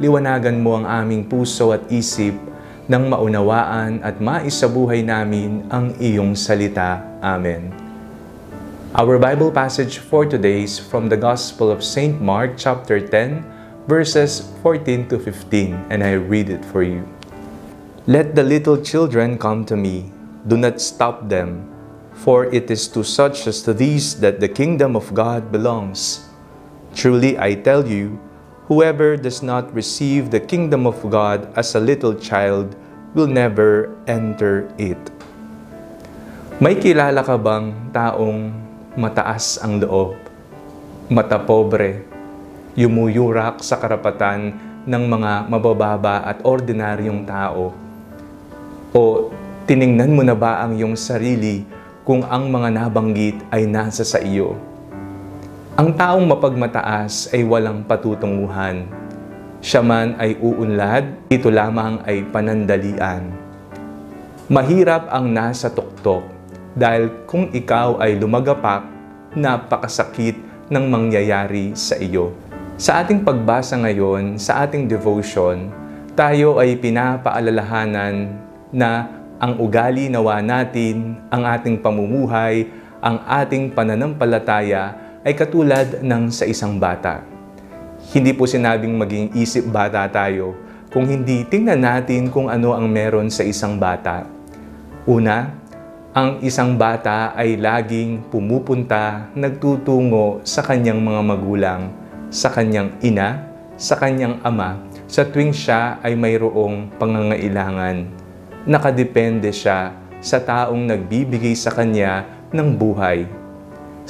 liwanagan mo ang aming puso at isip nang maunawaan at maisabuhay namin ang iyong salita. Amen. Our Bible passage for today is from the Gospel of St. Mark chapter 10 verses 14 to 15 and I read it for you. Let the little children come to me. Do not stop them, for it is to such as these that the kingdom of God belongs. Truly I tell you, Whoever does not receive the kingdom of God as a little child will never enter it. May kilala ka bang taong mataas ang loob, matapobre, yumuyurak sa karapatan ng mga mabababa at ordinaryong tao? O tiningnan mo na ba ang iyong sarili kung ang mga nabanggit ay nasa sa iyo? Ang taong mapagmataas ay walang patutunguhan. Siya man ay uunlad, ito lamang ay panandalian. Mahirap ang nasa tuktok dahil kung ikaw ay lumagapak, napakasakit ng mangyayari sa iyo. Sa ating pagbasa ngayon, sa ating devotion, tayo ay pinapaalalahanan na ang ugali nawa natin, ang ating pamumuhay, ang ating pananampalataya ay katulad ng sa isang bata. Hindi po sinabing maging isip bata tayo kung hindi tingnan natin kung ano ang meron sa isang bata. Una, ang isang bata ay laging pumupunta, nagtutungo sa kanyang mga magulang, sa kanyang ina, sa kanyang ama, sa tuwing siya ay mayroong pangangailangan. Nakadepende siya sa taong nagbibigay sa kanya ng buhay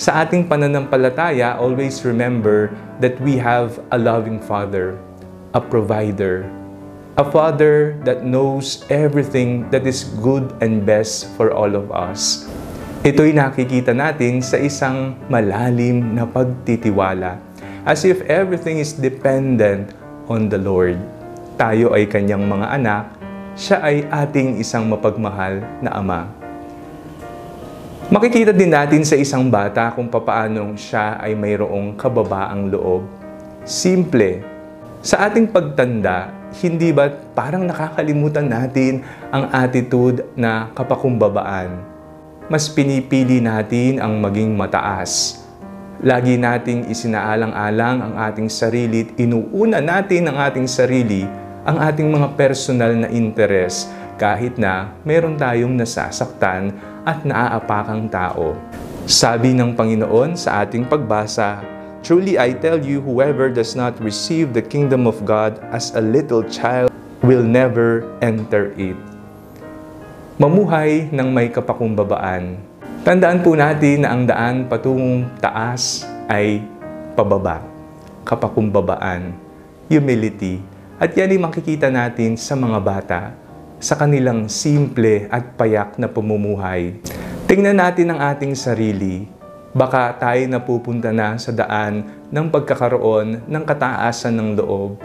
sa ating pananampalataya, always remember that we have a loving Father, a provider, a Father that knows everything that is good and best for all of us. Ito'y nakikita natin sa isang malalim na pagtitiwala, as if everything is dependent on the Lord. Tayo ay kanyang mga anak, siya ay ating isang mapagmahal na Ama. Makikita din natin sa isang bata kung papaanong siya ay mayroong kababaang loob. Simple. Sa ating pagtanda, hindi ba parang nakakalimutan natin ang attitude na kapakumbabaan? Mas pinipili natin ang maging mataas. Lagi nating isinaalang-alang ang ating sarili at inuuna natin ang ating sarili, ang ating mga personal na interes kahit na meron tayong nasasaktan at naaapakang tao. Sabi ng Panginoon sa ating pagbasa, Truly I tell you, whoever does not receive the kingdom of God as a little child will never enter it. Mamuhay ng may kapakumbabaan. Tandaan po natin na ang daan patungong taas ay pababa, kapakumbabaan, humility. At yan ay makikita natin sa mga bata sa kanilang simple at payak na pamumuhay. Tingnan natin ang ating sarili. Baka tayo napupunta na sa daan ng pagkakaroon ng kataasan ng loob.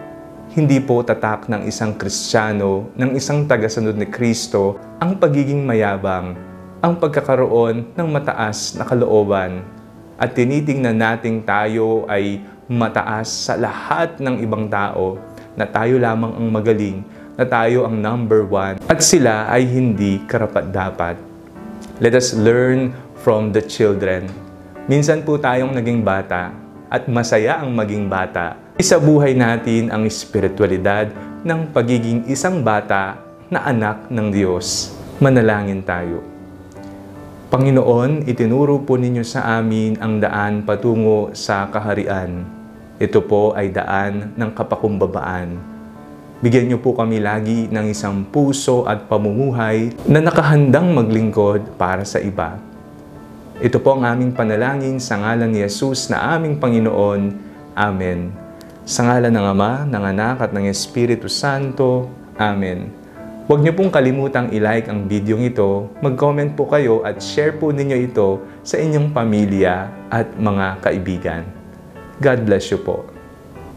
Hindi po tatak ng isang Kristiyano, ng isang tagasunod ni Kristo, ang pagiging mayabang, ang pagkakaroon ng mataas na kalooban. At tinitingnan nating tayo ay mataas sa lahat ng ibang tao, na tayo lamang ang magaling, na tayo ang number one at sila ay hindi karapat-dapat. Let us learn from the children. Minsan po tayong naging bata at masaya ang maging bata. Isa buhay natin ang espiritualidad ng pagiging isang bata na anak ng Diyos. Manalangin tayo. Panginoon, itinuro po ninyo sa amin ang daan patungo sa kaharian. Ito po ay daan ng kapakumbabaan Bigyan niyo po kami lagi ng isang puso at pamumuhay na nakahandang maglingkod para sa iba. Ito po ang aming panalangin sa ngalan ni Jesus na aming Panginoon. Amen. Sa ngalan ng Ama, ng Anak at ng Espiritu Santo. Amen. Huwag niyo pong kalimutang i-like ang video ito, mag-comment po kayo at share po ninyo ito sa inyong pamilya at mga kaibigan. God bless you po.